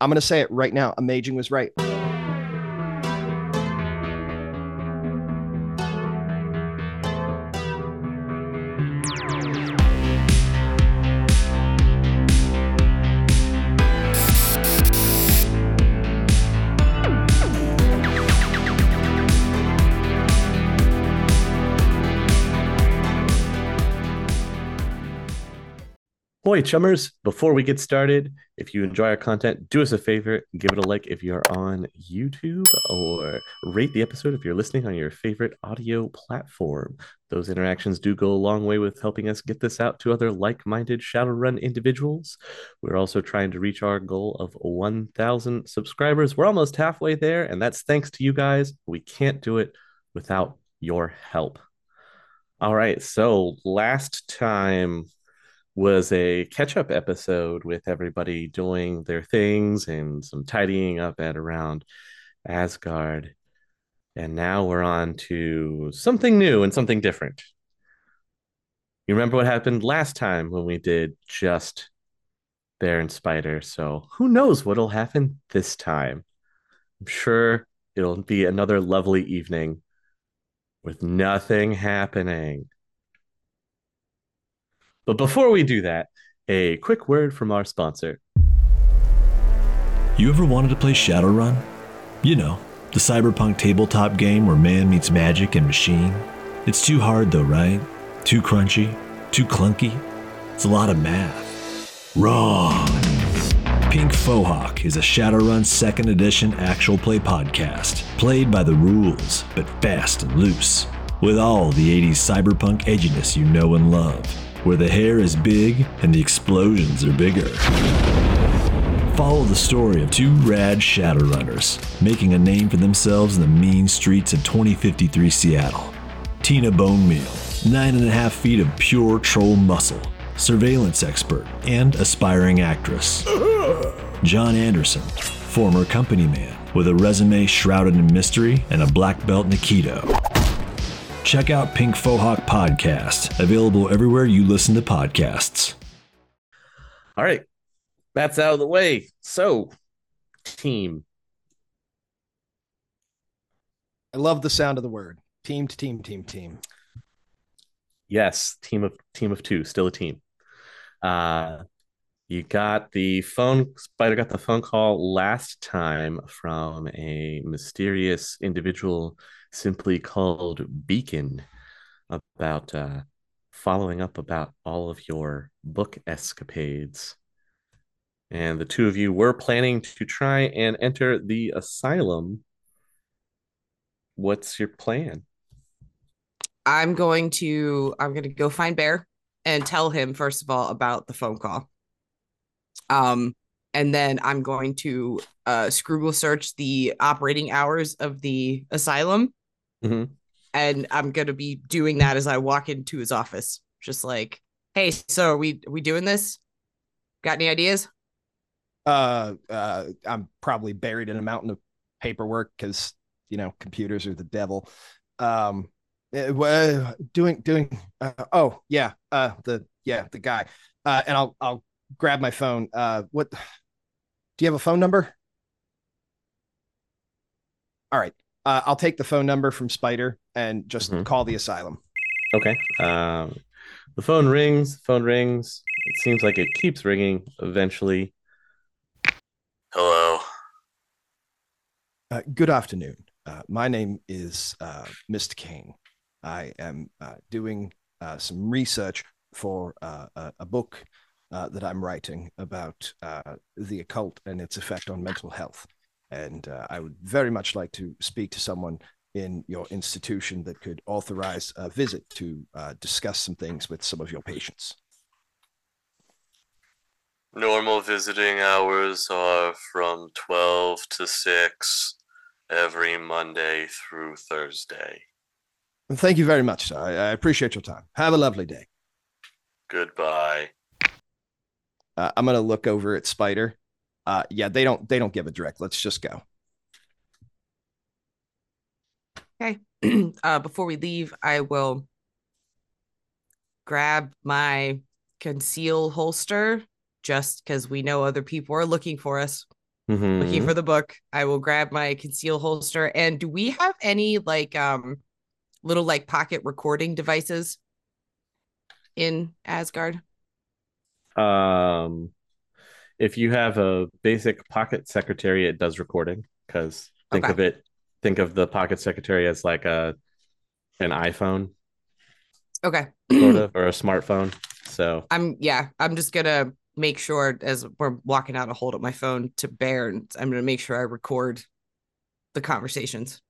I'm going to say it right now. Amazing was right. Boy, chummers, before we get started, if you enjoy our content, do us a favor, give it a like if you're on YouTube or rate the episode if you're listening on your favorite audio platform. Those interactions do go a long way with helping us get this out to other like minded Shadowrun individuals. We're also trying to reach our goal of 1,000 subscribers. We're almost halfway there, and that's thanks to you guys. We can't do it without your help. All right, so last time was a catch up episode with everybody doing their things and some tidying up at around Asgard. And now we're on to something new and something different. You remember what happened last time when we did just Bear and Spider? So who knows what'll happen this time? I'm sure it'll be another lovely evening with nothing happening. But before we do that, a quick word from our sponsor. You ever wanted to play Shadowrun? You know, the cyberpunk tabletop game where man meets magic and machine. It's too hard though, right? Too crunchy? Too clunky? It's a lot of math. Wrong. Pink Fohawk is a Shadowrun 2nd Edition actual play podcast, played by the rules, but fast and loose, with all the 80s cyberpunk edginess you know and love where the hair is big and the explosions are bigger. Follow the story of two rad Shadowrunners making a name for themselves in the mean streets of 2053 Seattle. Tina Bone Meal, nine and a half feet of pure troll muscle, surveillance expert, and aspiring actress. John Anderson, former company man with a resume shrouded in mystery and a black belt Nikito check out Pink Fohawk Podcast, available everywhere you listen to podcasts. All right, that's out of the way. So, team. I love the sound of the word team to team, team, team. Yes, team of team of two, still a team. Uh, you got the phone. Spider got the phone call last time from a mysterious individual simply called Beacon about uh, following up about all of your book escapades. And the two of you were planning to try and enter the asylum. What's your plan? I'm going to I'm going to go find Bear and tell him first of all about the phone call. Um and then I'm going to uh Scroogle search the operating hours of the asylum Mm-hmm. And I'm gonna be doing that as I walk into his office. Just like, hey, so are we we doing this? Got any ideas? Uh, uh I'm probably buried in a mountain of paperwork because you know computers are the devil. Um, uh, doing doing. Uh, oh yeah, uh, the yeah the guy. Uh, and I'll I'll grab my phone. Uh, what? Do you have a phone number? All right uh, I'll take the phone number from Spider and just mm-hmm. call the asylum. Okay. Um, the phone rings. Phone rings. It seems like it keeps ringing. Eventually. Hello. Uh, good afternoon. Uh, my name is uh, Mr. Kane. I am uh, doing uh, some research for uh, a, a, book that I'm writing about the occult and its effect on mental health. And uh, I would very much like to speak to someone in your institution that could authorize a visit to uh, discuss some things with some of your patients. Normal visiting hours are from 12 to 6 every Monday through Thursday. thank you very much, sir. I, I, appreciate your time. Have a lovely day. Goodbye. Uh, I'm going to look over at Spider uh, yeah, they don't they don't give a direct. Let's just go. Okay. uh, before we leave, I will grab my conceal holster just because we know other people are looking for us. looking Mhm. for the book. I will grab my conceal holster. And do we have any like um little like pocket recording devices in Asgard? Um, if you have a basic pocket secretary, it does recording because think Okay. of it, think of the pocket secretary as like a an iPhone Okay. sort of or a smartphone. So I'm yeah, I'm just gonna make sure as we're walking out, I hold up my phone to Bear and I'm gonna make sure I record the conversations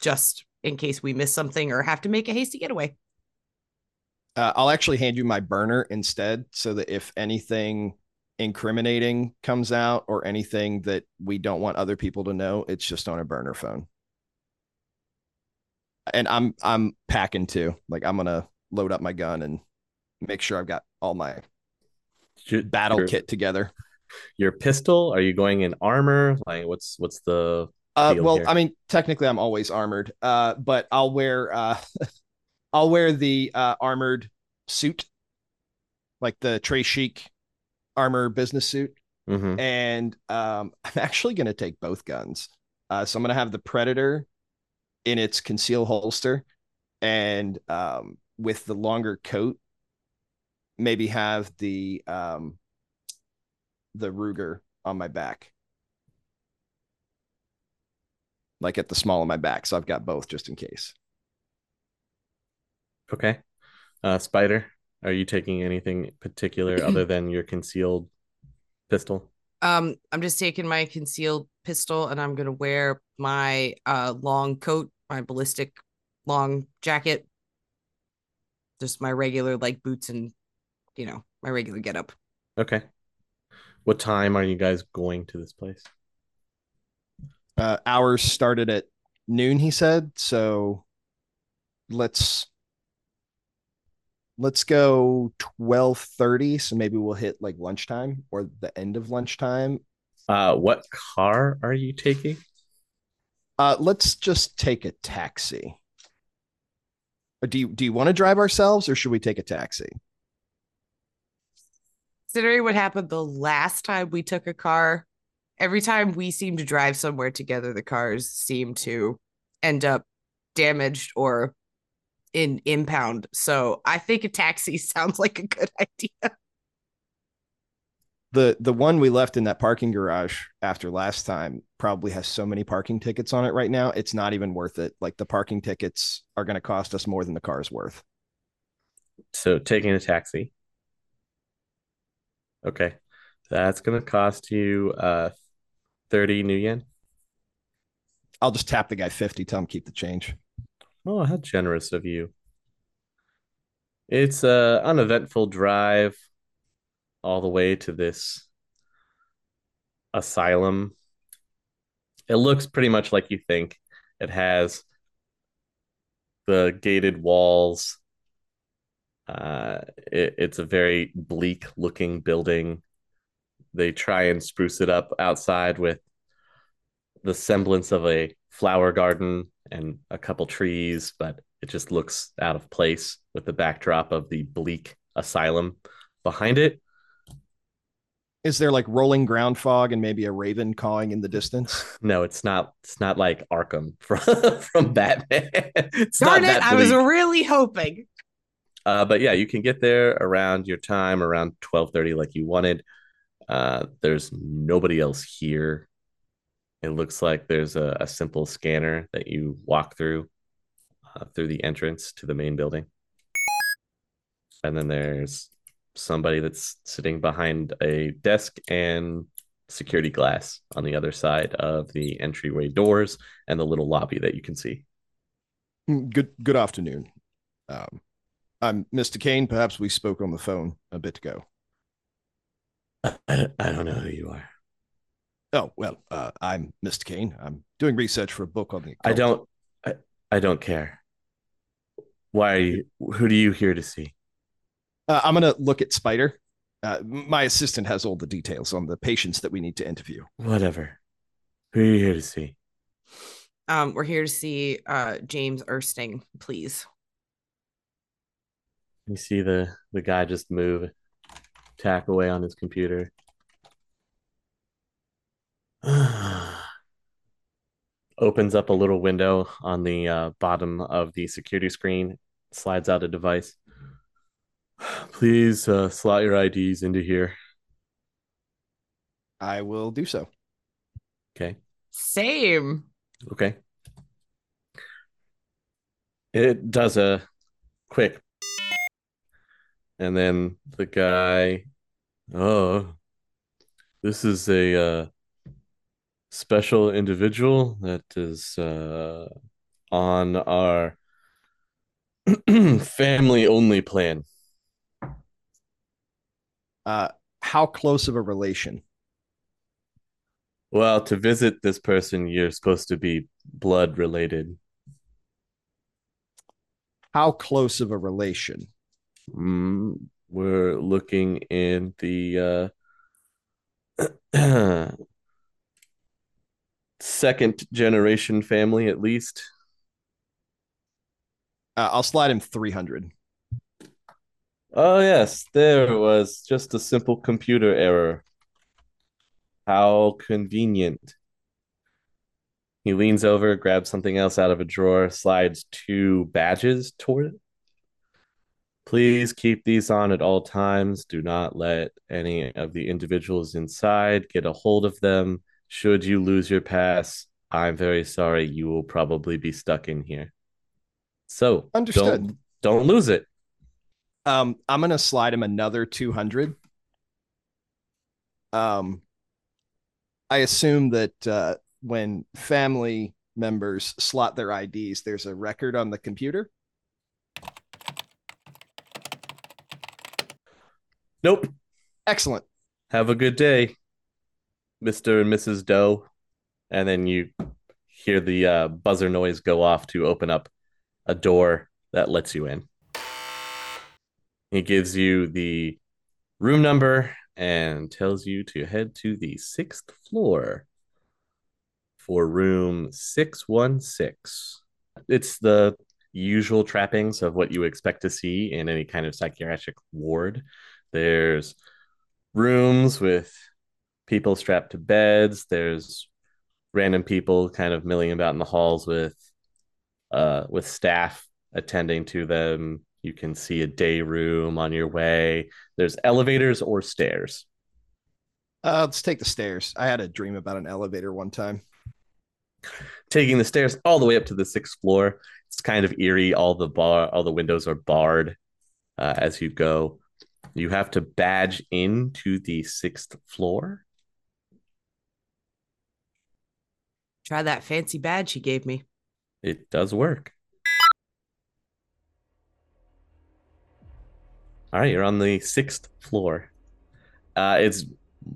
just in case we miss something or have to make a hasty getaway. Uh, I'll actually hand you my burner instead, so that if anything incriminating comes out or anything that we don't want other people to know, it's just on a burner phone. And I'm I'm packing too. Like I'm gonna load up my gun and make sure I've got all my battle your, kit together. Your pistol? Are you going in armor? Like what's what's the Uh, well, here? I mean, technically, I'm always armored. Uh, but I'll wear uh, I'll wear the uh, armored suit, like the Tres Chic armor business suit. Mhm. and um, I'm actually going to take both guns. Uh, so I'm going to have the Predator in its conceal holster, and um, with the longer coat, maybe have the um, the Ruger on my back, like at the small of my back. So I've got both just in case. Okay. Uh Spider, are you taking anything particular other than your concealed pistol? Um, I'm just taking my concealed pistol and I'm gonna wear my uh long coat, my ballistic long jacket, just my regular like boots and you know my regular getup. Okay. What time are you guys going to this place? Uh, hours started at noon, he said. So let's let's go twelve thirty. So maybe we'll hit like lunchtime or the end of lunchtime. Uh what car are you taking? Uh, let's just take a taxi. Or do you do you want to drive ourselves or should we take a taxi? Considering what happened the last time we took a car, every time we seem to drive somewhere together, the cars seem to end up damaged or in impound. So I think a taxi sounds like a good idea. The the one we left in that parking garage after last time probably has so many parking tickets on it right now. It's not even worth it. Like the parking tickets are going to cost us more than the car's worth. So taking a taxi. Okay. That's gonna cost you uh 30 new yen. I'll just tap the guy 50, tell him keep the change. Oh, how generous of you. It's a uneventful drive all the way to this asylum. It looks pretty much like you think. It has the gated walls. Uh, it, it's a very bleak looking building. They try and spruce it up outside with the semblance of a flower garden and a couple trees, but it just looks out of place with the backdrop of the bleak asylum behind it. Is there like rolling ground fog and maybe a raven cawing in the distance? No, it's not. It's not like Arkham from from Batman. it's Darn not it, that I was really hoping. Uh, but yeah, you can get there around your time, around twelve thirty, like you wanted. Uh, there's nobody else here. It looks like there's a, a simple scanner that you walk through uh, through the entrance to the main building, and then there's somebody that's sitting behind a desk and security glass on the other side of the entryway doors and the little lobby that you can see. Good good afternoon. Um, I'm Mr. Kane. Perhaps we spoke on the phone a bit ago. I, I don't know who you are. Oh well, uh, I'm Mr. Kane. I'm doing research for a book on the. I don't I, I don't care. Why are you who do you here to see? Uh, I'm gonna look at Spider. Uh, my assistant has all the details on the patients that we need to interview. Whatever. Who are you here to see? Um, we're here to see uh James Ersting, please. You see the the guy just move, tack away on his computer. Opens up a little window on the uh, bottom of the security screen, slides out a device. Please uh, slot your IDs into here. I will do so. Okay. Same. Okay. It does a quick. And then the guy, oh, this is a uh, special individual that is uh, on our family only plan. Uh, how close of a relation? Well, to visit this person, you're supposed to be blood related. How close of a relation? Mm, we're looking in the uh, second generation family, at least. Uh, I'll slide him 300. Oh, yes, there was just a simple computer error. How convenient. He leans over, grabs something else out of a drawer, slides two badges toward it. Please keep these on at all times. Do not let any of the individuals inside get a hold of them. Should you lose your pass, I'm very sorry. You will probably be stuck in here. So Understood. don't don't lose it. Um, I'm gonna slide him another 200. Um, I assume that uh, when family members slot their IDs, there's a record on the computer. Nope. Excellent. Have a good day, Mr. and Mrs. Doe. And then you hear the uh, buzzer noise go off to open up a door that lets you in. He gives you the room number and tells you to head to the sixth floor for room 616. It's the usual trappings of what you expect to see in any kind of psychiatric ward. There's rooms with people strapped to beds. There's random people kind of milling about in the halls with uh with staff attending to them. You can see a day room on your way. There's elevators or stairs. Uh, let's take the stairs. I had a dream about an elevator one time. Taking the stairs all the way up to the sixth floor. It's kind of eerie. All the bar, all the windows are barred uh, as you go. You have to badge into the sixth floor. Try that fancy badge he gave me. It does work. All right, you're on the sixth floor. Uh, it's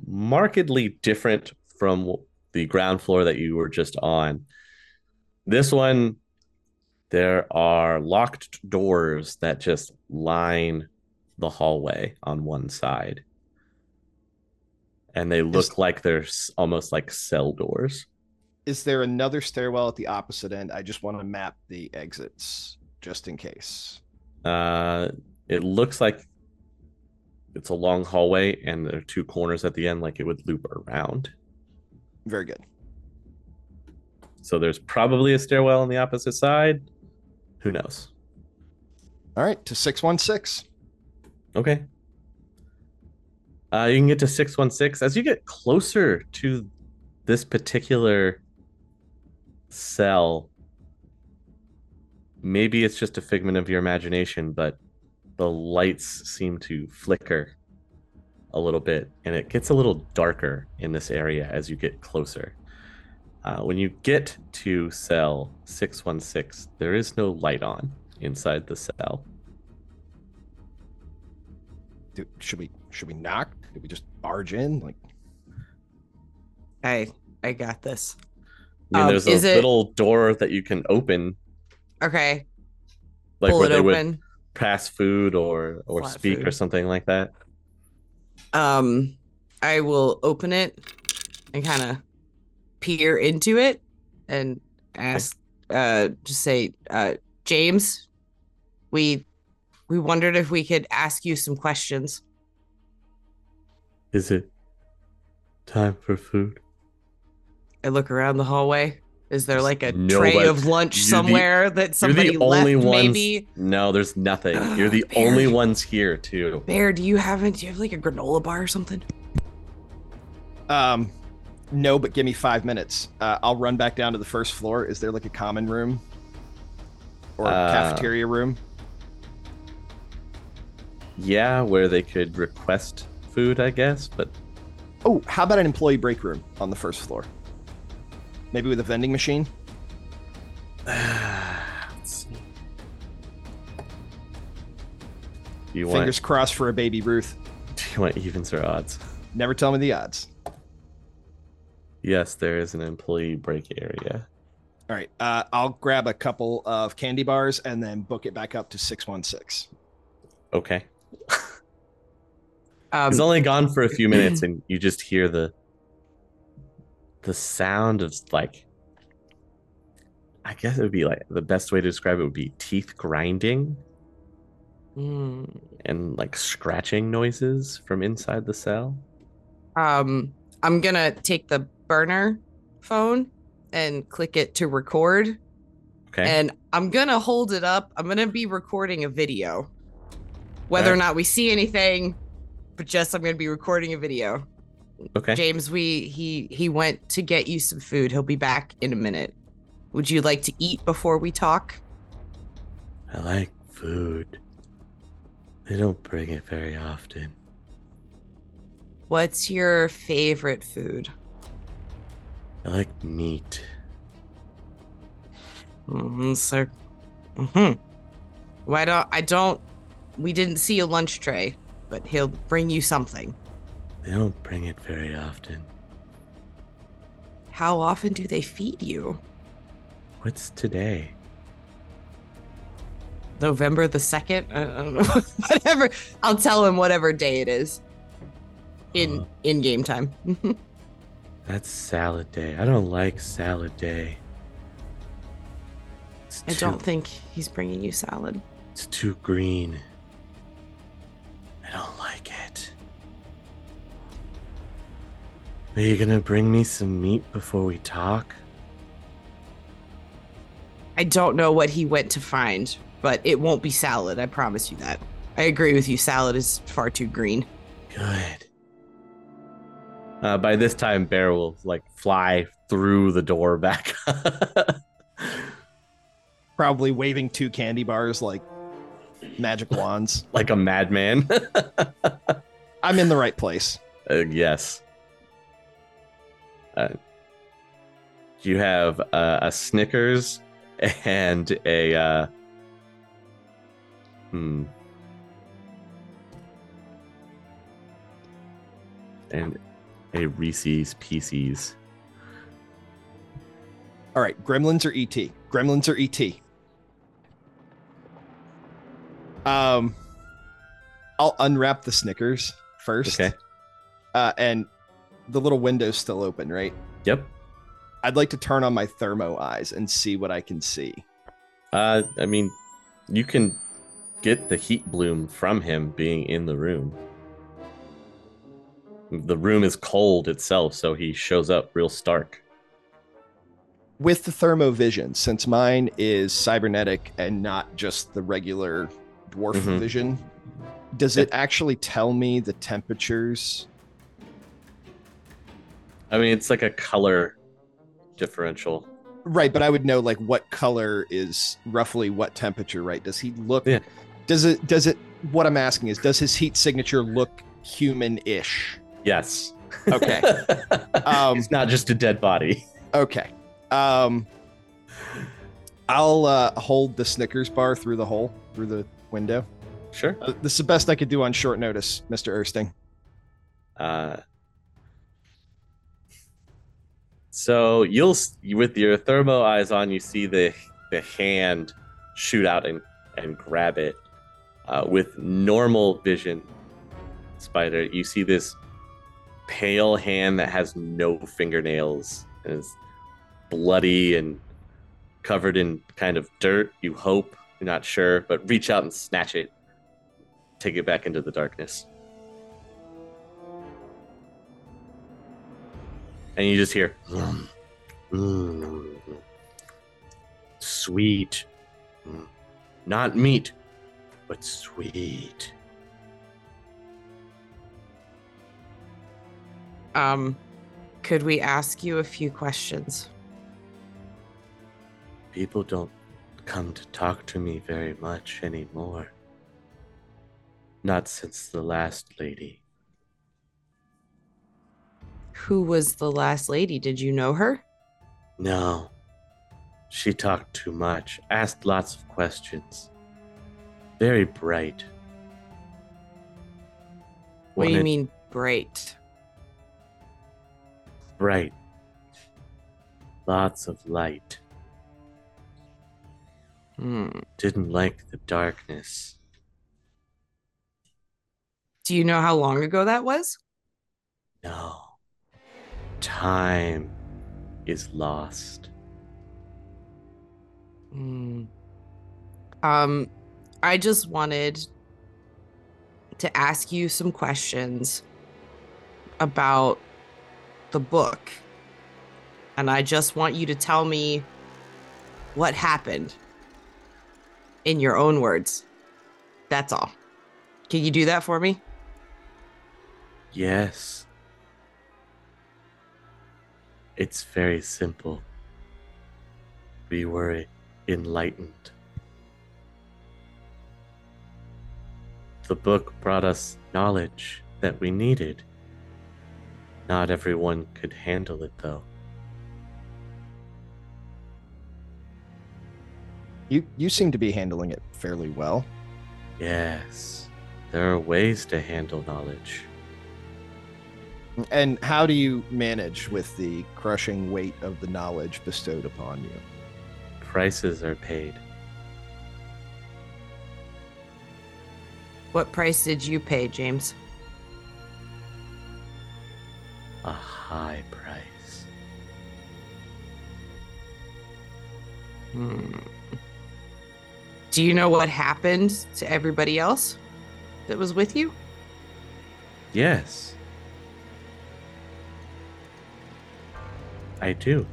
markedly different from the ground floor that you were just on. This one, there are locked doors that just line the hallway on one side. And they look Is- like they're almost like cell doors. Is there another stairwell at the opposite end? I just want to map the exits just in case. Uh, it looks like it's a long hallway, and there are two corners at the end, like it would loop around. Very good. So there's probably a stairwell on the opposite side. Who knows? All right, to 616. Okay. Uh, you can get to 616. As you get closer to this particular cell, maybe it's just a figment of your imagination, but the lights seem to flicker a little bit, and it gets a little darker in this area as you get closer. Uh, when you get to cell 616, there is no light on inside the cell. Do, should we should we knock? Did we just barge in? Like I I got this. I mean, Um, there's a it- little door that you can open, Okay. like Pull where it they would pass food or or Flat speak or something like that. Um I will open it and kind of peer into it and ask uh just say uh James we we wondered if we could ask you some questions. Is it time for food? I look around the hallway. Is there like a Nobody- tray of lunch you're the- somewhere that somebody You're the only left? ones. Maybe. No, there's nothing. You're the Barry. only ones here too. Bear, do you have it? Do you have like a granola bar or something? Um, no, but give me five minutes. Uh, I'll run back down to the first floor. Is there like a common room or Uh, cafeteria room? Yeah, where they could request food, I guess. But Oh, how about an employee break room on the first floor? Maybe with a vending machine. let's see. Do you want? Fingers crossed for a baby Ruth. Do you want evens or odds? Never tell me the odds. Yes, there is an employee break area. All right, uh, I'll grab a couple of candy bars and then book it back up to six one six. Okay. Um, He's only gone for a few minutes, and you just hear the the sound of like. I guess it would be like the best way to describe it would be teeth grinding mm, and like scratching noises from inside the cell. um, I'm gonna take the burner phone and click it to record, Okay. and I'm gonna hold it up. I'm gonna be recording a video, whether or not we see anything, but just I'm gonna be recording a video. Okay. James, we he he went to get you some food. He'll be back in a minute. Would you like to eat before we talk? I like food. They don't bring it very often. What's your favorite food? I like meat. Mm-hmm, so, hmm Why don't I don't? We didn't see a lunch tray, but he'll bring you something. They don't bring it very often. How often do they feed you? What's today? November the second. I don't know. whatever. I'll tell him whatever day it is. In Uh. in game time. That's salad day. I don't like salad day. It's I too, don't think he's bringing you salad. It's too green. I don't like it. Are you gonna bring me some meat before we talk? I don't know what he went to find, but it won't be salad. I promise you that. I agree with you. Salad is far too green. Good. Uh, by this time, Bear will like fly through the door back. Probably waving two candy bars like magic wands. like a madman. I'm in the right place. Uh, yes. Uh, you have uh, a Snickers and a. Uh, hmm. And a Reese's Pieces. All right, Gremlins or ET? Gremlins or ET? Um, I'll unwrap the Snickers first. Okay. Uh, and the little window's still open, right? Yep. I'd like to turn on my thermo eyes and see what I can see. Uh, I mean, you can get the heat bloom from him being in the room. The room is cold itself, so he shows up real stark. With the thermo vision, since mine is cybernetic and not just the regular dwarf Mhm. vision, does it actually tell me the temperatures? I mean, it's like a color differential. Right, but I would know like what color is roughly what temperature, right? Does he look Yeah. Does it does it what I'm asking is does his heat signature look human-ish? Yes. Okay. Um it's not just a dead body. okay. Um I'll uh, hold the Snickers bar through the hole, through the window. Sure. Uh, this is the best I could do on short notice, Mr. Ersting. Uh, so you'll with your thermo eyes on, you see the the hand shoot out and and grab it. Uh, with normal vision, spider, you see this pale hand that has no fingernails and is bloody and covered in kind of dirt. You hope you're not sure, but reach out and snatch it, take it back into the darkness. And you just hear "Vroom, Mm. Sweet. Mm. Not meat, but sweet. Um, could we ask you a few questions? People don't come to talk to me very much anymore. Not since the last lady. Who was the last lady? Did you know her? No. She talked too much, asked lots of questions. Very bright. What do you mean bright? Bright. Lots of light. Hmm. Didn't like the darkness. Do you know how long ago that was? No. Time is lost. Hmm. Um, I just wanted to ask you some questions about the book. And I just want you to tell me what happened in your own words. That's all. Can you do that for me? Yes. It's very simple. We were enlightened. The book brought us knowledge that we needed. Not everyone could handle it, though. You you seem to be handling it fairly well. Yes, there are ways to handle knowledge. And how do you manage with the crushing weight of the knowledge bestowed upon you? Prices are paid. What price did you pay, James? A high price. Hmm. Do you know what happened to everybody else that was with you? Yes. I do.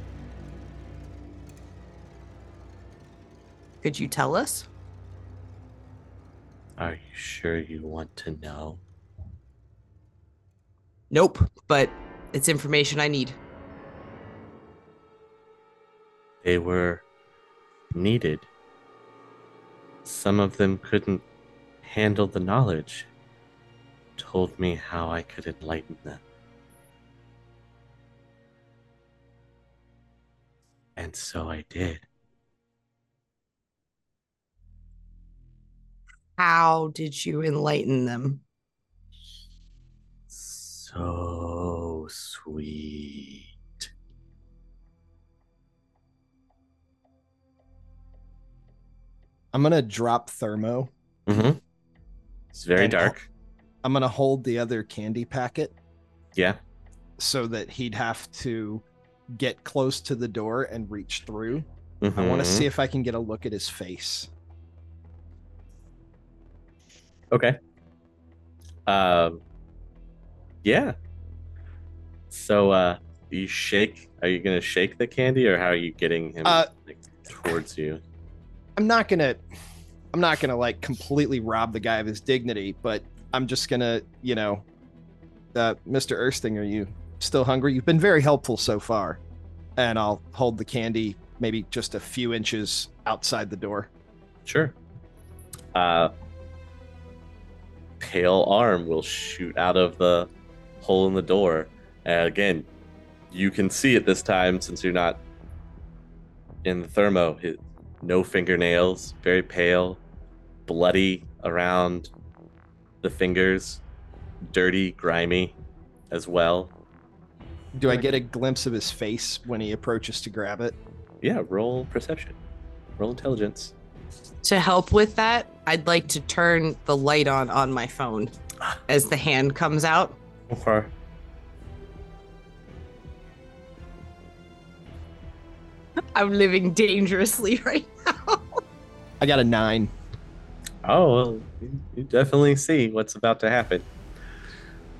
Could you tell us? Are you sure you want to know? Nope, but it's information I need. They were needed. Some of them couldn't handle the knowledge. Told me how I could enlighten them. And so I did. How did you enlighten them? So sweet. I'm gonna drop thermo. Mm-hmm. It's very dark. I'm gonna hold the other candy packet Yeah. so that he'd have to get close to the door and reach through. I want to see if I can get a look at his face. Okay. Um. Yeah. So, uh, you shake. Are you gonna shake the candy, or how are you getting him Uh, like, towards you? I'm not gonna I'm not gonna like completely rob the guy of his dignity, but I'm just gonna, you know, uh, Mr. Ersting, are you still hungry? You've been very helpful so far. And I'll hold the candy maybe just a few inches outside the door. Sure. Uh, pale arm will shoot out of the hole in the door. And again, you can see it this time since you're not in the thermo. His, no fingernails, very pale, bloody around the fingers, dirty, grimy as well. Do I get a glimpse of his face when he approaches to grab it? Yeah, roll perception, roll intelligence. To help with that, I'd like to turn the light on on my phone as the hand comes out. Okay. I'm living dangerously right now. I got a nine. Oh, well, you- you definitely see what's about to happen.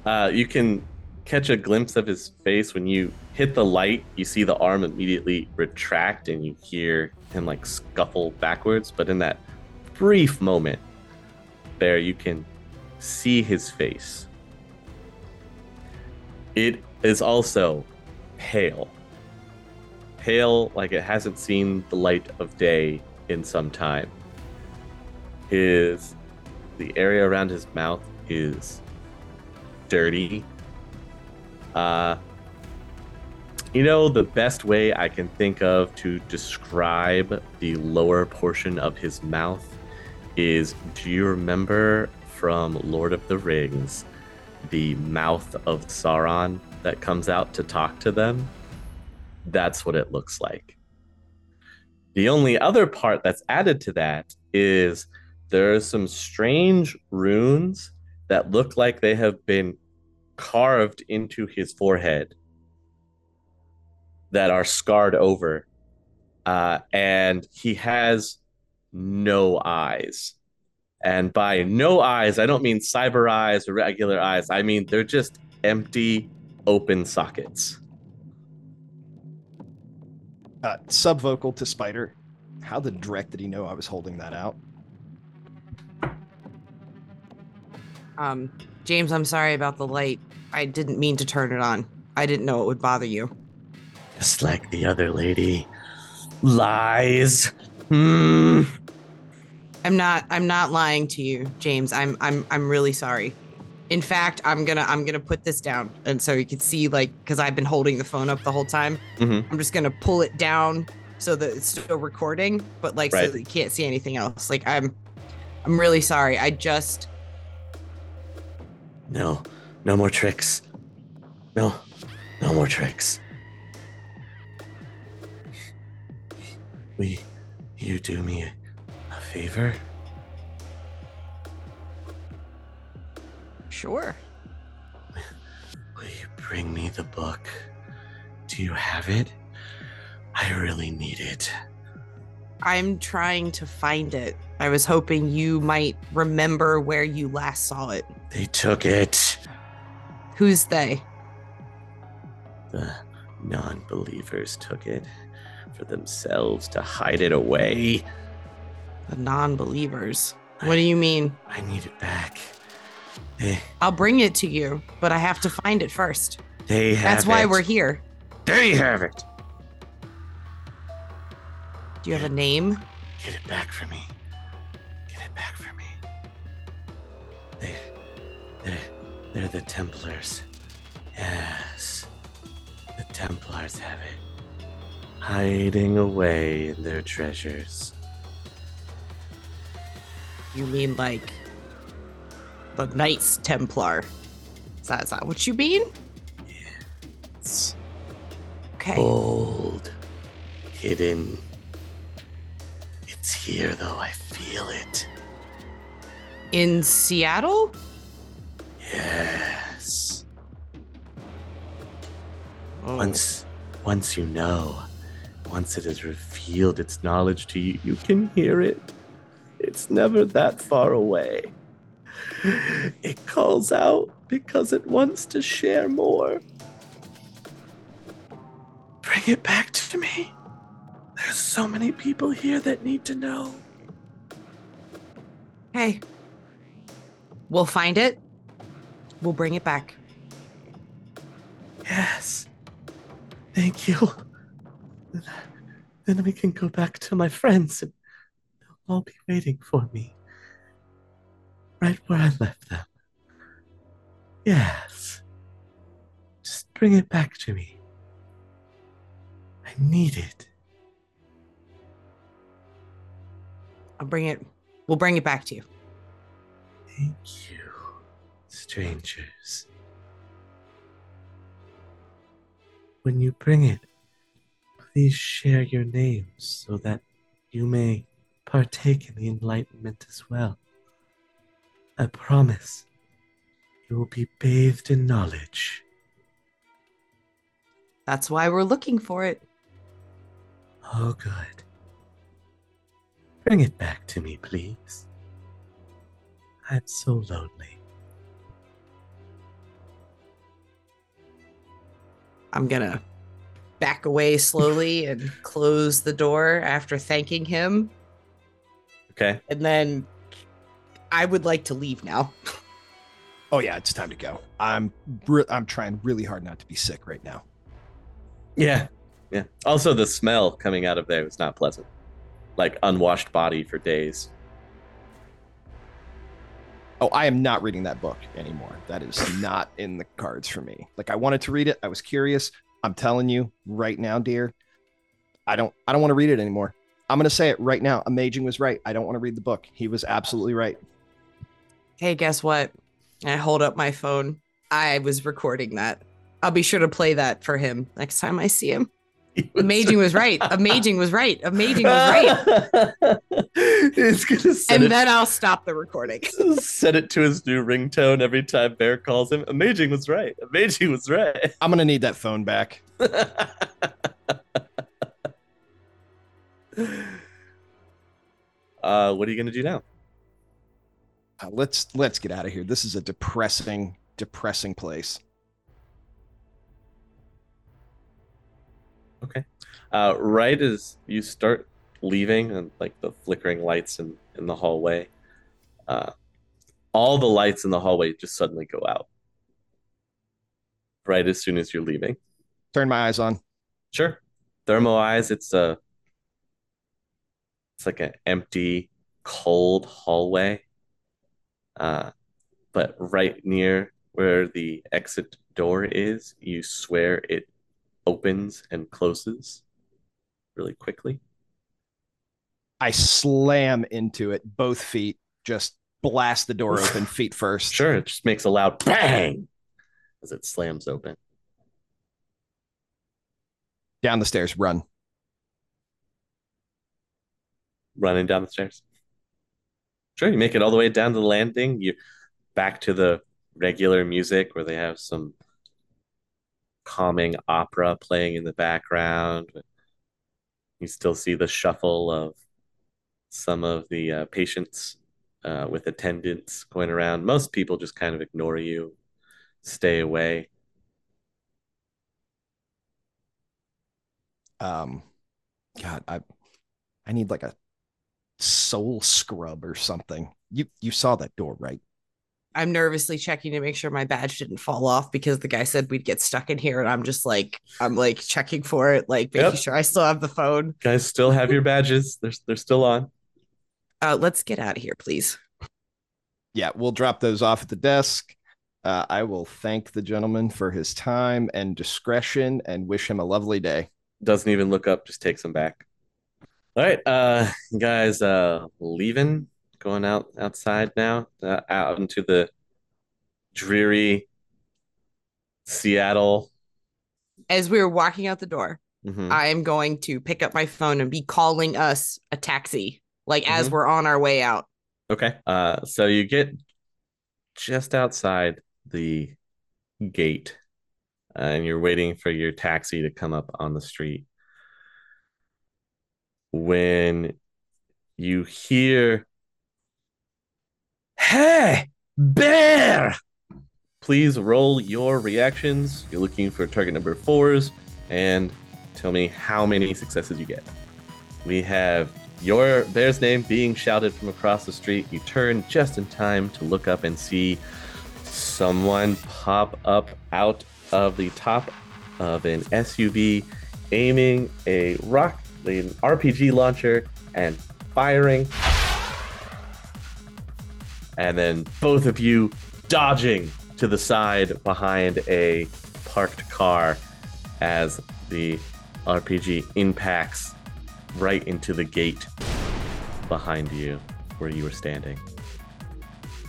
Uh, you can catch a glimpse of his face when you hit the light. You see the arm immediately retract, and you hear him like scuffle backwards. But in that brief moment, there you can see his face. It is also pale. Pale like it hasn't seen the light of day in some time. His the area around his mouth is dirty. Uh you know the best way I can think of to describe the lower portion of his mouth is do you remember from Lord of the Rings the mouth of Sauron that comes out to talk to them? That's what it looks like. The only other part that's added to that is there are some strange runes that look like they have been carved into his forehead that are scarred over. Uh, and he has no eyes. And by no eyes, I don't mean cyber eyes or regular eyes. I mean they're just empty, open sockets. Uh, subvocal to Spider. How the dreck did he know I was holding that out? Um, James, I'm sorry about the light. I didn't mean to turn it on. I didn't know it would bother you. Just like the other lady. Lies. Hmm. I'm not I'm not lying to you, James. I'm I'm I'm really sorry. In fact, I'm gonna I'm gonna put this down, and so you can see like because I've been holding the phone up the whole time. Mhm. I'm just gonna pull it down so that it's still recording, but like Right. so that you can't see anything else. Like I'm I'm really sorry. I just No, no more tricks. No, no more tricks. We, you do me a, a favor? sure. Will you bring me the book? Do you have it? I really need it. I'm trying to find it. I was hoping you might remember where you last saw it. They took it. Who's they? The non believers took it for themselves to hide it away. The non-believers. What do you mean? I need it back. They, I'll bring it to you, but I have to find it first. they have That's why it. we're here. They have it. Do you have a name? Get it back for me. Get it back for me. They're the Templars. Yes. The Templars have it. Hiding away in their treasures. You mean like the Knights Templar? Is that, is that what you mean? Yes. Okay. bold, hidden. It's here, though. I feel it. In Seattle? Yes. Oh. Once, once you know, once it has revealed its knowledge to you, you can hear it. It's never that far away. It calls out because it wants to share more. Bring it back to me. There's so many people here that need to know. Hey. We'll find it. We'll bring it back. Yes. Thank you. Then- we can go back to my friends and they'll all be waiting for me. Right where I left them. Yes. Just bring it back to me. I need it. I'll bring it. We'll bring it back to you. Thank you, strangers. When you bring it, please share your names so that you may partake in the enlightenment as well. I promise you will be bathed in knowledge. That's why we're looking for it. Oh, good. Bring it back to me, please. I'm so lonely. I'm gonna back away slowly and close the door after thanking him. Okay. And then I would like to leave now. Oh yeah, it's time to go. I'm re- I'm trying really hard not to be sick right now. Yeah. Yeah. Also, the smell coming out of there was not pleasant. Like unwashed body for days. Oh, I am not reading that book anymore. That is not in the cards for me. Like I wanted to read it. I was curious. I'm telling you right now, dear. I don't I don't want to read it anymore. I'm to say it right now. Amazing was right. I don't want to read the book. He was absolutely right. Hey, guess what? I hold up my phone. I was recording that. I'll be sure to play that for him next time I see him. Amazing was right. Amazing was right. Amazing was right. it's gonna And it, then I'll stop the recording. set it to his new ringtone every time Bear calls him. Amazing was right. Amazing was right. I'm going to need that phone back. uh, what are you gonna do now? Uh, let's let's get out of here. This is a depressing depressing place. Uh, right as you start leaving, and like the flickering lights in, in the hallway, uh, all the lights in the hallway just suddenly go out. Right as soon as you're leaving. Turn my eyes on. Sure. Thermo eyes, it's a it's like an empty, cold hallway. Uh, but right near where the exit door is, you swear it opens and closes really quickly. I slam into it, both feet, just blast the door open, feet first. Sure, it just makes a loud bang as it slams open. Down the stairs, run. running down the stairs. Sure, you make it all the way down to the landing. You back to the regular music where they have some calming opera playing in the background. You still see the shuffle of some of the uh, patients uh, with attendants going around. Most people just kind of ignore you, stay away. Um, God, I I need like a soul scrub or something. You you saw that door, right? I'm nervously checking to make sure my badge didn't fall off because the guy said we'd get stuck in here, and I'm just like, I'm like checking for it, like making Yep. sure I still have the phone. Guys still have your badges. They're they're still on. Uh, let's get out of here, please. Yeah, we'll drop those off at the desk. Uh, I will thank the gentleman for his time and discretion and wish him a lovely day. doesn't even look up, just takes him back. All right, uh, guys, uh, leaving, going out outside now, uh, out into the dreary Seattle. As we were walking out the door, Mhm. I am going to pick up my phone and be calling us a taxi, like as Mhm. we're on our way out. Okay, uh, so you get just outside the gate, uh, and you're waiting for your taxi to come up on the street. When you hear, Hey, bear! Please roll your reactions. You're looking for target number fours, and tell me how many successes you get. We have your bear's name being shouted from across the street. You turn just in time to look up and see someone pop up out of the top of an SUV, aiming a rock, an RPG launcher, and firing. And then both of you dodging to the side behind a parked car as the RPG impacts right into the gate behind you where you were standing.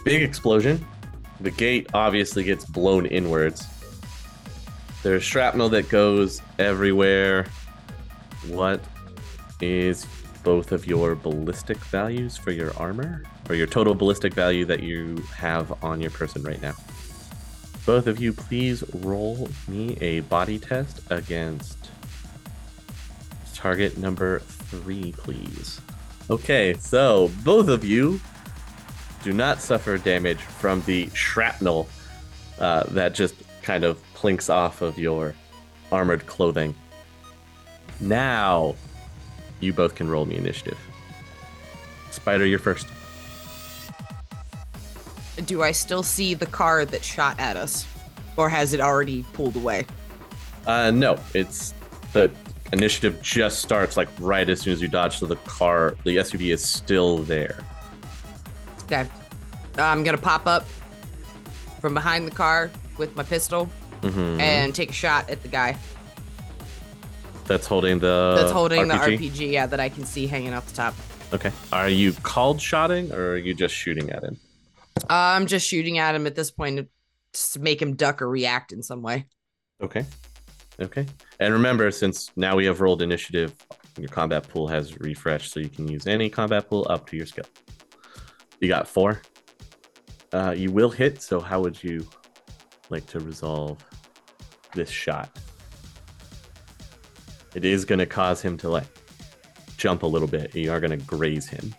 Big explosion. The gate obviously gets blown inwards. There's shrapnel that goes everywhere. What is both of your ballistic values for your armor or your total ballistic value that you have on your person right now? Both of you, please roll me a body test against target number three, please. Okay, so both of you do not suffer damage from the shrapnel uh, that just kind of plinks off of your armored clothing. Now, you both can roll me initiative. Spider, you're first. Do I still see the car that shot at us? Or has it already pulled away? Uh, no, it's the initiative just starts like right as soon as you dodge, so the car, the SUV is still there. Okay. I'm gonna pop up from behind the car with my pistol Mhm. and take a shot at the guy that's holding the that's holding RPG? the RPG, yeah, that I can see hanging off the top. Okay. Are you called shotting or are you just shooting at him? I'm just shooting at him at this point to make him duck or react in some way. Okay. Okay. And remember, since now we have rolled initiative, your combat pool has refreshed, so you can use any combat pool up to your skill. You got four. Uh, you will hit, so how would you like to resolve this shot? It is going to cause him to like jump a little bit. You are going to graze him.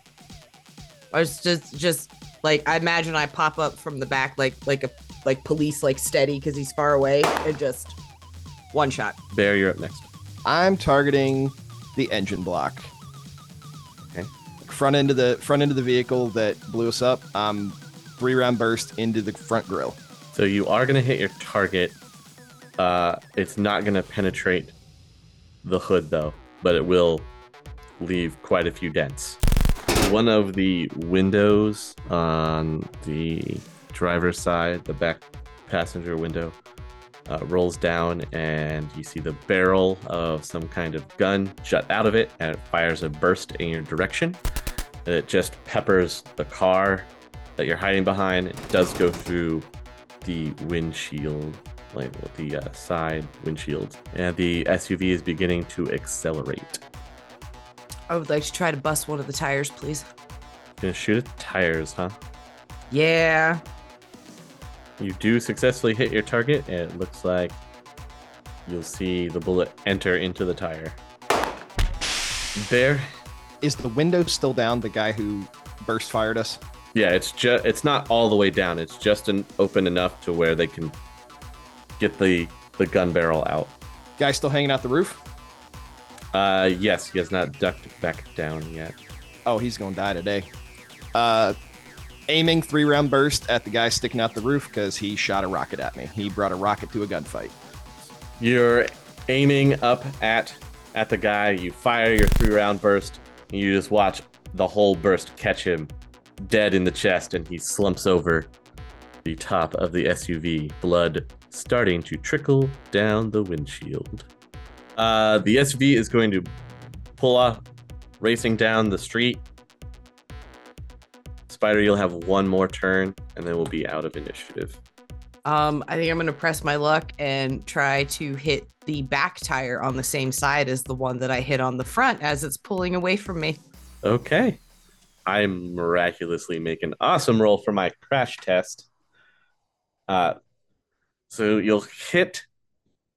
I was just just like I imagine I pop up from the back like like a like police like steady because he's far away and just one shot. Bear, you're up next. I'm targeting the engine block. Okay. Front end of the front end of the vehicle that blew us up. Um, three round burst into the front grill. So you are going to hit your target. Uh, it's not going to penetrate the hood though, but it will leave quite a few dents. One of the windows on the driver's side, the back passenger window, uh, rolls down, and you see the barrel of some kind of gun shut out of it, and it fires a burst in your direction. It just peppers the car that you're hiding behind. It does go through the windshield, like the uh, side windshield, and the SUV is beginning to accelerate. I would like to try to bust one of the tires, please. Gonna shoot at tires, huh? Yeah. You do successfully hit your target, and it looks like you'll see the bullet enter into the tire. There, Is the window still down? The guy who burst fired us. yeah, it's just it's not all the way down. It's just an open enough to where they can get the the gun barrel out. Guy still hanging out the roof. Uh, yes, he has not ducked back down yet. Oh, he's gonna die today. Uh, aiming three round burst at the guy sticking out the roof because he shot a rocket at me. He brought a rocket to a gunfight. You're aiming up at at the guy. You fire your three round burst. And you just watch the whole burst catch him dead in the chest, and he slumps over the top of the SUV. Blood starting to trickle down the windshield. Uh, the SUV is going to pull off, racing down the street. Spider, you'll have one more turn, and then we'll be out of initiative. Um, I think I'm gonna press my luck and try to hit the back tire on the same side as the one that I hit on the front as it's pulling away from me. Okay. I miraculously make an awesome roll for my crash test. Uh, so you'll hit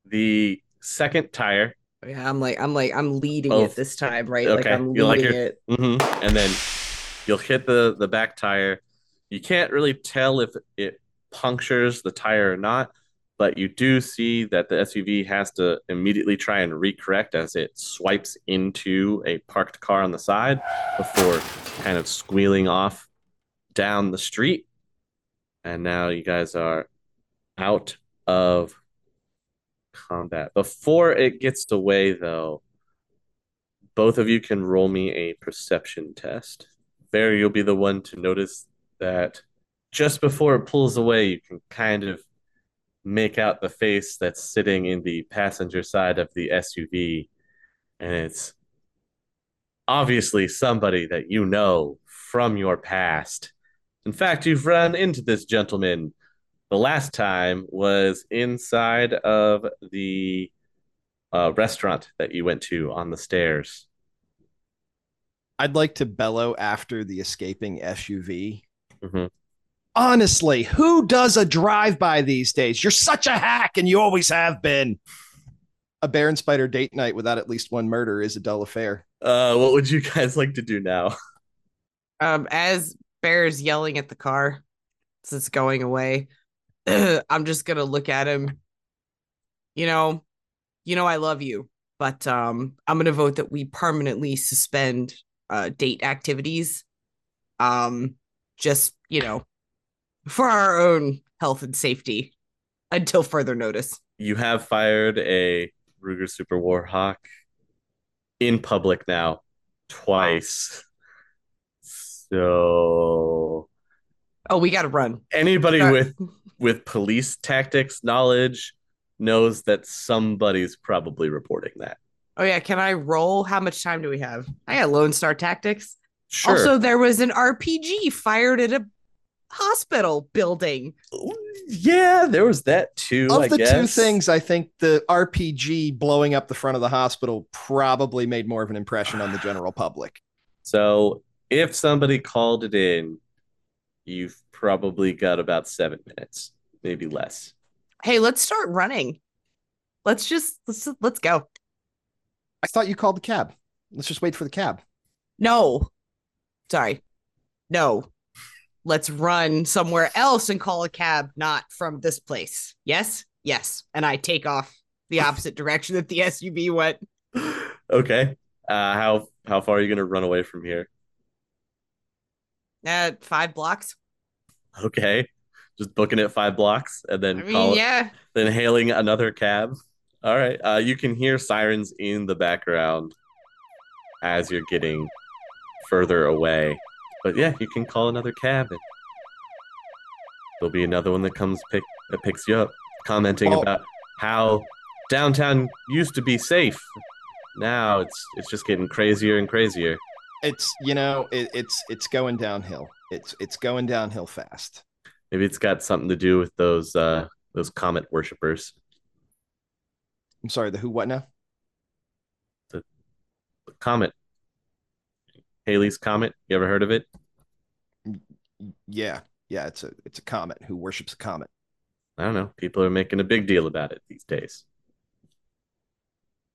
the second tire, Yeah, I'm like I'm like I'm leading Oh, it this time, right? Like okay. I'm like leading you're- it. hmm and then you'll hit the the back tire. You can't really tell if it punctures the tire or not, but you do see that the SUV has to immediately try and recorrect as it swipes into a parked car on the side before kind of squealing off down the street. And now you guys are out of combat. Before it gets away, though, both of you can roll me a perception test. Barry, you'll be the one to notice that just before it pulls away, you can kind of make out the face that's sitting in the passenger side of the SUV. And it's obviously somebody that you know from your past. In fact, you've run into this gentleman. The last time was inside of the uh, restaurant that you went to on the stairs. I'd like to bellow after the escaping SUV. Mhm. Honestly, who does a drive by these days? You're such a hack, and you always have been. A Bear and Spider date night without at least one murder is a dull affair. Uh, what would you guys like to do now? Um, as Bear's yelling at the car as it's going away, I'm just gonna look at him. You know, you know I love you, but um, I'm gonna vote that we permanently suspend uh, date activities. Um, just you know, for our own health and safety until further notice. You have fired a Ruger Super Warhawk in public now twice. So Oh, we got to run. anybody Sorry. with with police tactics knowledge knows that somebody's probably reporting that. Oh yeah, can I roll? How much time do we have? I got Lone Star Tactics. Sure. Also, there was an RPG fired at a hospital building. yeah, there was that too. of I the two things, I think the RPG blowing up the front of the hospital probably made more of an impression on the general public. So if somebody called it in, you've probably got about seven minutes, maybe less. Hey, let's start running. Let's just let's let's go. I thought you called the cab. Let's just wait for the cab. No. Sorry. No. Let's run somewhere else and call a cab, not from this place. Yes? Yes. And I take off the opposite direction that the SUV went. okay. Uh, how how far are you gonna run away from here? At five blocks. Okay. Just booking it five blocks and then I mean, call it, yeah. then hailing another cab. All right. Uh, you can hear sirens in the background as you're getting further away. But yeah, you can call another cab and there'll be another one that comes pick that picks you up, commenting Well- about how downtown used to be safe. Now it's it's just getting crazier and crazier. It's you know it, it's it's going downhill. It's it's going downhill fast. Maybe it's got something to do with those uh those comet worshippers. I'm sorry. The who? What now? The comet. Halley's comet. You ever heard of it? Yeah, yeah. It's a it's a comet who worships a comet. I don't know. People are making a big deal about it these days.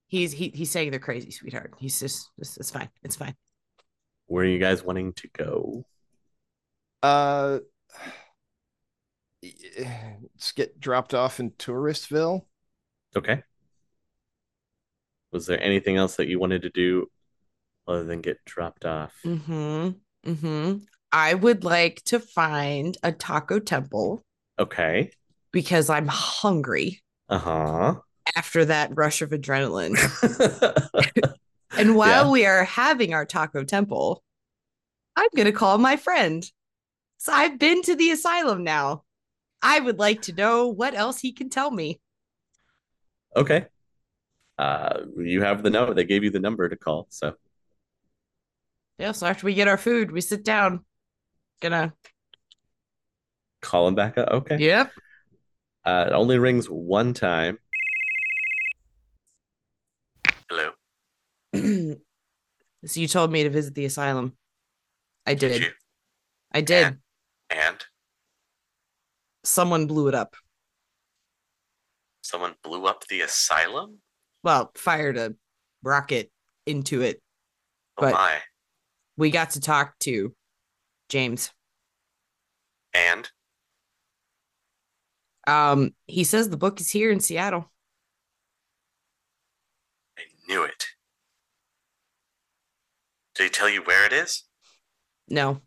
He's he, he's saying they're crazy, sweetheart. He's just it's, it's fine. It's fine. Where are you guys wanting to go? Uh, let's get dropped off in Touristville. Okay. Was there anything else that you wanted to do other than get dropped off? Mm-hmm. Mm-hmm. I would like to find a taco temple Okay. because I'm hungry Uh-huh. after that rush of adrenaline. And while Yeah. we are having our taco temple, I'm going to call my friend. So I've been to the asylum now. I would like to know what else he can tell me. okay. Uh you have the number. They gave you the number to call, so Yeah, so after we get our food, we sit down. Gonna, call him back up. Okay. yep. Uh it only rings one time. Hello. So you told me to visit the asylum. I did. you? I did. And Someone blew it up. someone blew up the asylum? Well, fired a rocket into it. Oh But- my. We got to talk to James. And Um, he says the book is here in Seattle. I knew it. Did he tell you where it is? No,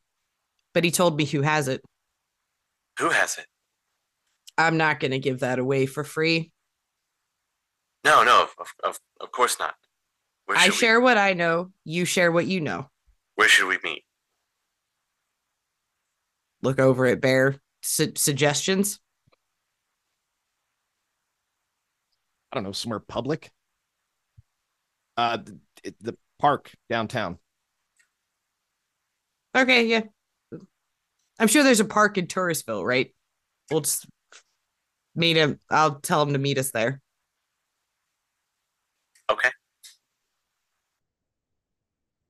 but he told me who has it. Who has it? I'm not going to give that away for free. No, no, of, of, of course not. I should we- share what I know. You share what you know. where should we meet? Look over at Bear. Su- suggestions? I don't know, somewhere public. Uh, the, the park downtown. Okay, yeah. I'm sure there's a park in Touristville, right? We'll just meet him. I'll tell him to meet us there. Okay.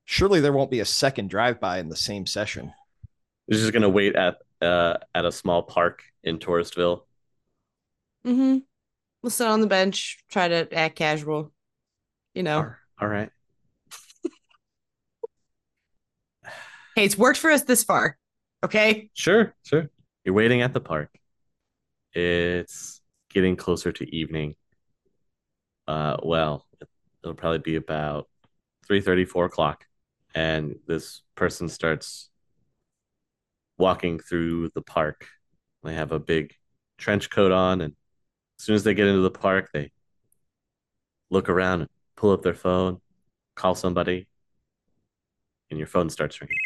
Surely there won't be a second drive-by in the same session. He's just gonna wait at uh at a small park in Touristville. Mm-hmm. We'll sit on the bench, try to act casual. You know, All- All right. Hey, it's worked for us this far. Okay. Sure, sure. You're waiting at the park. It's getting closer to evening. Uh, well, it'll probably be about 3 4 o'clock. And this person starts walking through the park. They have a big trench coat on. And as soon as they get into the park, they look around and pull up their phone, call somebody, and your phone starts ringing.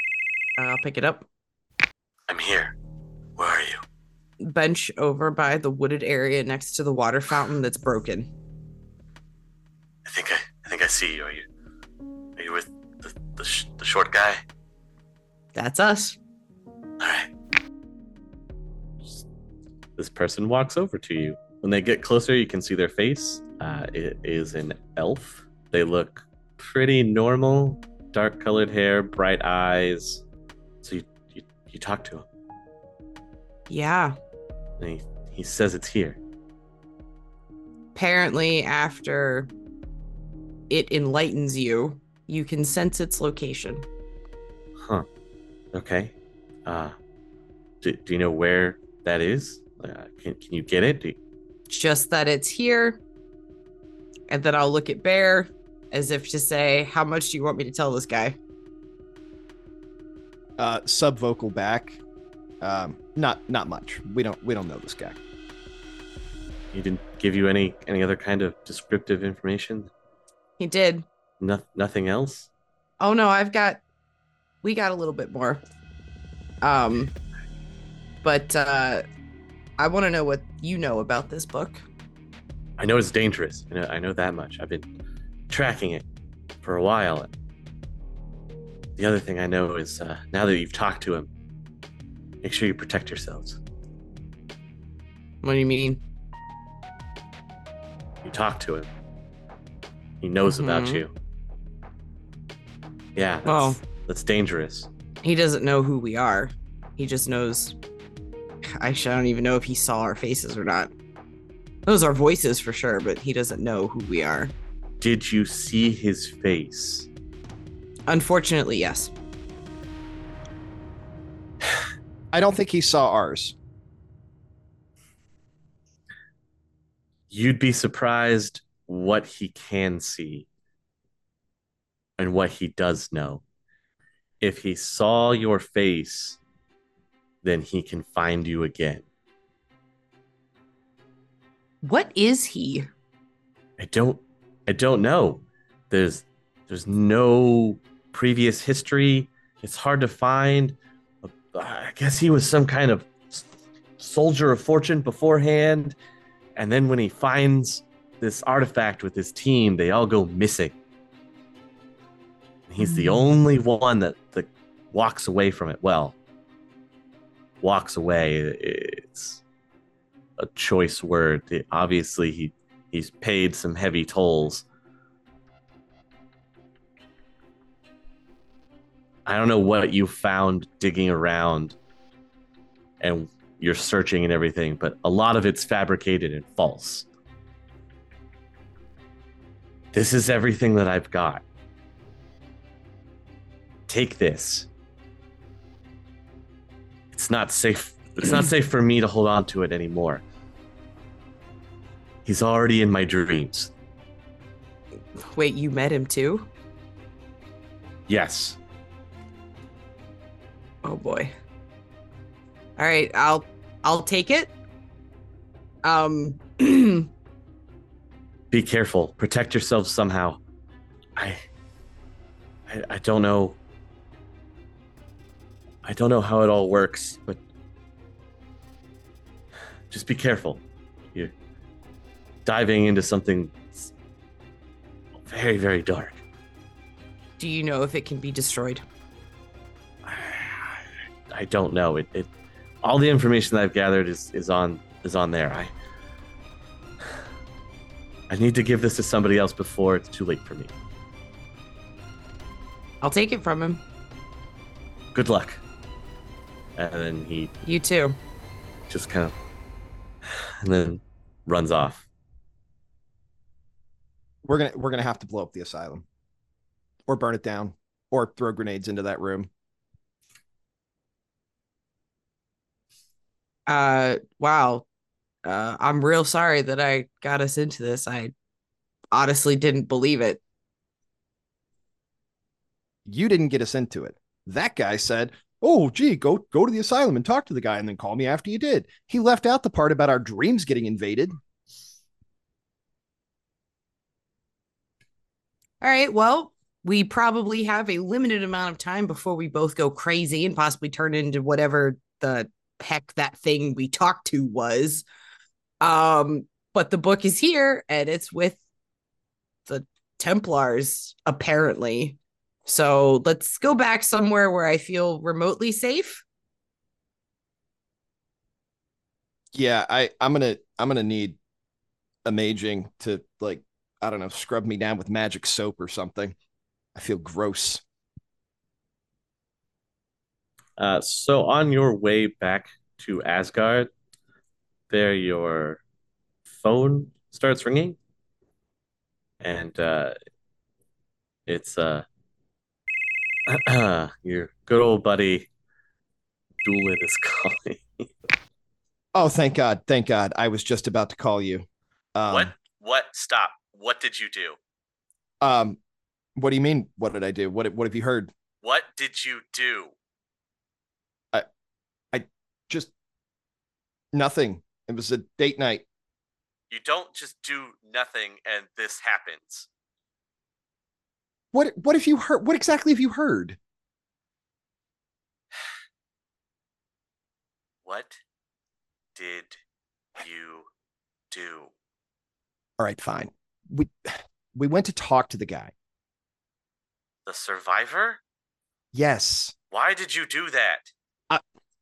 I'll pick it up. I'm here. Where are you? Bench over by the wooded area next to the water fountain that's broken. I think I, I think I see you. Are you, are you with the the, sh- the short guy? That's us. All right. This person walks over to you. When they get closer, you can see their face. Uh, it is an elf. They look pretty normal, dark colored hair, bright eyes. You, talk to him. Yeah. And he, he says it's here. Apparently, after it enlightens you, you can sense its location. Huh. Okay. Uh, do, do you know where that is? Uh, can, can you get it? You- Just that it's here. And then I'll look at Bear as if to say, How much do you want me to tell this guy? Uh, sub vocal back. Um, not not much. We don't we don't know this guy. he didn't give you any any other kind of descriptive information? He did. No, nothing else? Oh no, I've got we got a little bit more. Um but uh I want to know what you know about this book. I know it's dangerous. I know, I know that much. I've been tracking it for a while. The other thing I know is uh, now that you've talked to him, make sure you protect yourselves. What do you mean? You talk to him. He knows about Mhm. you. Yeah, that's, Well- that's dangerous. He doesn't know who we are. He just knows I I don't even know if he saw our faces or not. Those are voices for sure, but he doesn't know who we are. Did you see his face? Unfortunately, yes. I don't think he saw ours. You'd be surprised what he can see and what he does know. If he saw your face, then he can find you again. What is he? I don't I don't know. There's there's no previous history. It's hard to find. I guess he was some kind of soldier of fortune beforehand, and then when he finds this artifact with his team, they all go missing. He's the Hmm. only one that, that walks away from it. Well, walks away. It's a choice word. Obviously, he he's paid some heavy tolls. I don't know what you found digging around and you're searching and everything, but a lot of it's fabricated and false. This is everything that I've got. Take this. It's not safe. It's not safe for me to hold on to it anymore. He's already in my dreams. Wait, you met him too? Yes. Oh boy. All right, I'll I'll take it. Um Be careful. Protect yourself somehow. I, I I don't know. I don't know how it all works, but just be careful. You're diving into something very, very dark. do you know if it can be destroyed? I don't know. It, it all the information that I've gathered is, is on is on there. I I need to give this to somebody else before it's too late for me. I'll take it from him. Good luck. And then he You too. just kind of and then runs off. We're gonna we're gonna have to blow up the asylum, or burn it down, or throw grenades into that room. Uh wow. Uh I'm real sorry that I got us into this. I honestly didn't believe it. You didn't get us into it. That guy said, "Oh, gee, go go to the asylum and talk to the guy, and then call me after you did." He left out the part about our dreams getting invaded. All right. Well, we probably have a limited amount of time before we both go crazy and possibly turn into whatever the heck that thing we talked to was. Um, but the book is here and it's with the Templars, apparently. So let's go back somewhere where I feel remotely safe. Yeah, I I'm gonna I'm gonna need amazing to like I don't know scrub me down with magic soap or something. I feel gross. Uh, so on your way back to Asgard, there your phone starts ringing, and uh, it's uh, your good old buddy Doolin is calling. Oh, thank God, thank God! I was just about to call you. Um, what? What? Stop. What did you do? Um, what do you mean? What did I do? What What have you heard? What did you do? Just nothing. It was a date night. You don't just do nothing and this happens. What What have you heard? What exactly have you heard? What did you do? All right, fine. We we went to talk to the guy. The survivor? Yes, Why did you do that?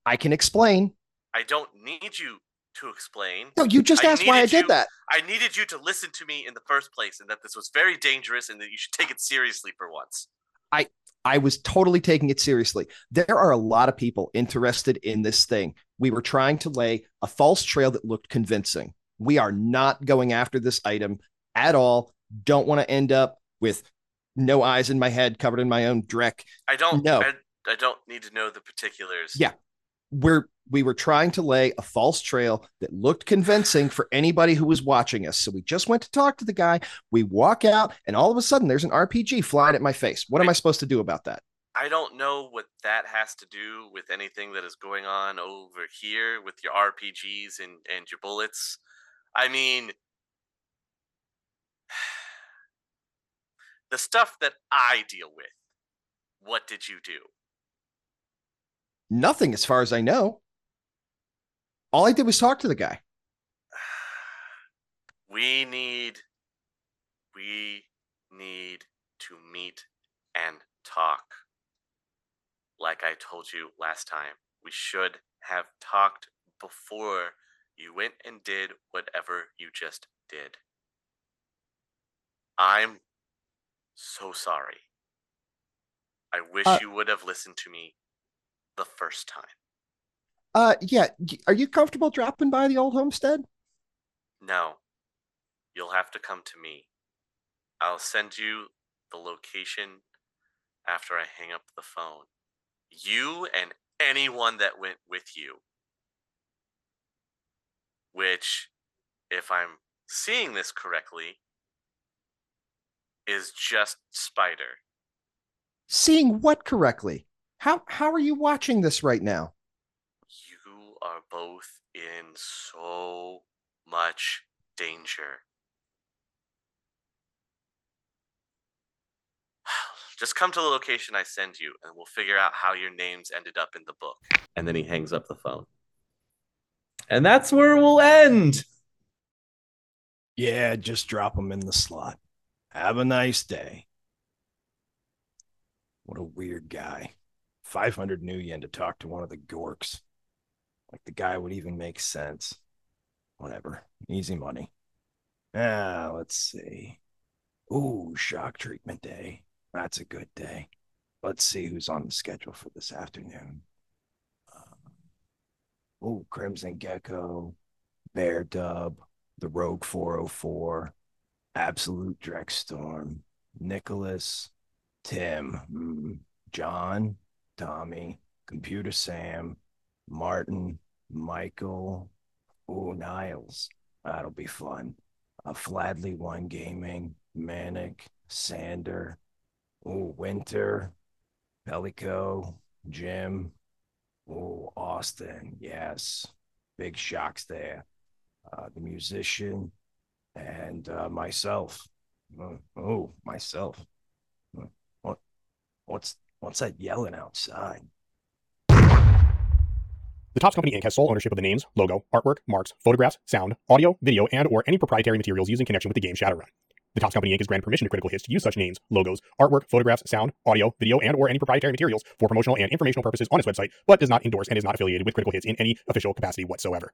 I can explain. I don't need you to explain. No, you just I asked why I did you- that. I needed you to listen to me in the first place and that this was very dangerous and that you should take it seriously for once. I I was totally taking it seriously. There are a lot of people interested in this thing. We were trying to lay a false trail that looked convincing. We are not going after this item at all. Don't want to end up with no eyes in my head, covered in my own dreck. I don't No. I, I don't need to know the particulars. Yeah. We're we were trying to lay a false trail that looked convincing for anybody who was watching us. So we just went to talk to the guy. We walk out, and all of a sudden there's an RPG flying at my face. What am I supposed to do about that? I don't know what that has to do with anything that is going on over here with your RPGs and, and your bullets. I mean, the stuff that I deal with, what did you do? Nothing, as far as I know. All I did was talk to the guy. We need, we need to meet and talk. Like I told you last time, we should have talked before you went and did whatever you just did. I'm so sorry. I wish Uh, you would have listened to me the first time. Uh, yeah. Are you comfortable dropping by the old homestead? No. You'll have to come to me. I'll send you the location after I hang up the phone. You and anyone that went with you. Which, if I'm seeing this correctly, is just Spider. Seeing what correctly? How how are you watching this right now? You are both in so much danger. Just come to the location I send you, and we'll figure out how your names ended up in the book. And then he hangs up the phone. And that's where we'll end. Yeah, just drop them in the slot. Have a nice day. What a weird guy. 500 new yen to talk to one of the Gorks. Like the guy would even make sense. Whatever. Easy money. Ah, let's see. Ooh, shock treatment day. That's a good day. Let's see who's on the schedule for this afternoon. Uh, ooh, Crimson Gecko, Bear Dub, the Rogue 404, Absolute Dreckstorm, Nicholas, Tim, mm, John, Tommy, Computer Sam, Martin, Michael, ooh, Niles. That'll be fun. A Fladley One Gaming, Manic, Sander, ooh, Winter, Pelico, Jim, ooh, Austin, yes. Big shocks there. Uh, the musician, and uh, myself. Oh, myself. Uh, What? What's what's that yelling outside? The Topps Company Inc. has sole ownership of the names, logo, artwork, marks, photographs, sound, audio, video, and or any proprietary materials used in connection with the game Shadowrun. The Topps Company Inc. has granted permission to Critical Hits to use such names, logos, artwork, photographs, sound, audio, video, and or any proprietary materials for promotional and informational purposes on its website, but does not endorse and is not affiliated with Critical Hits in any official capacity whatsoever.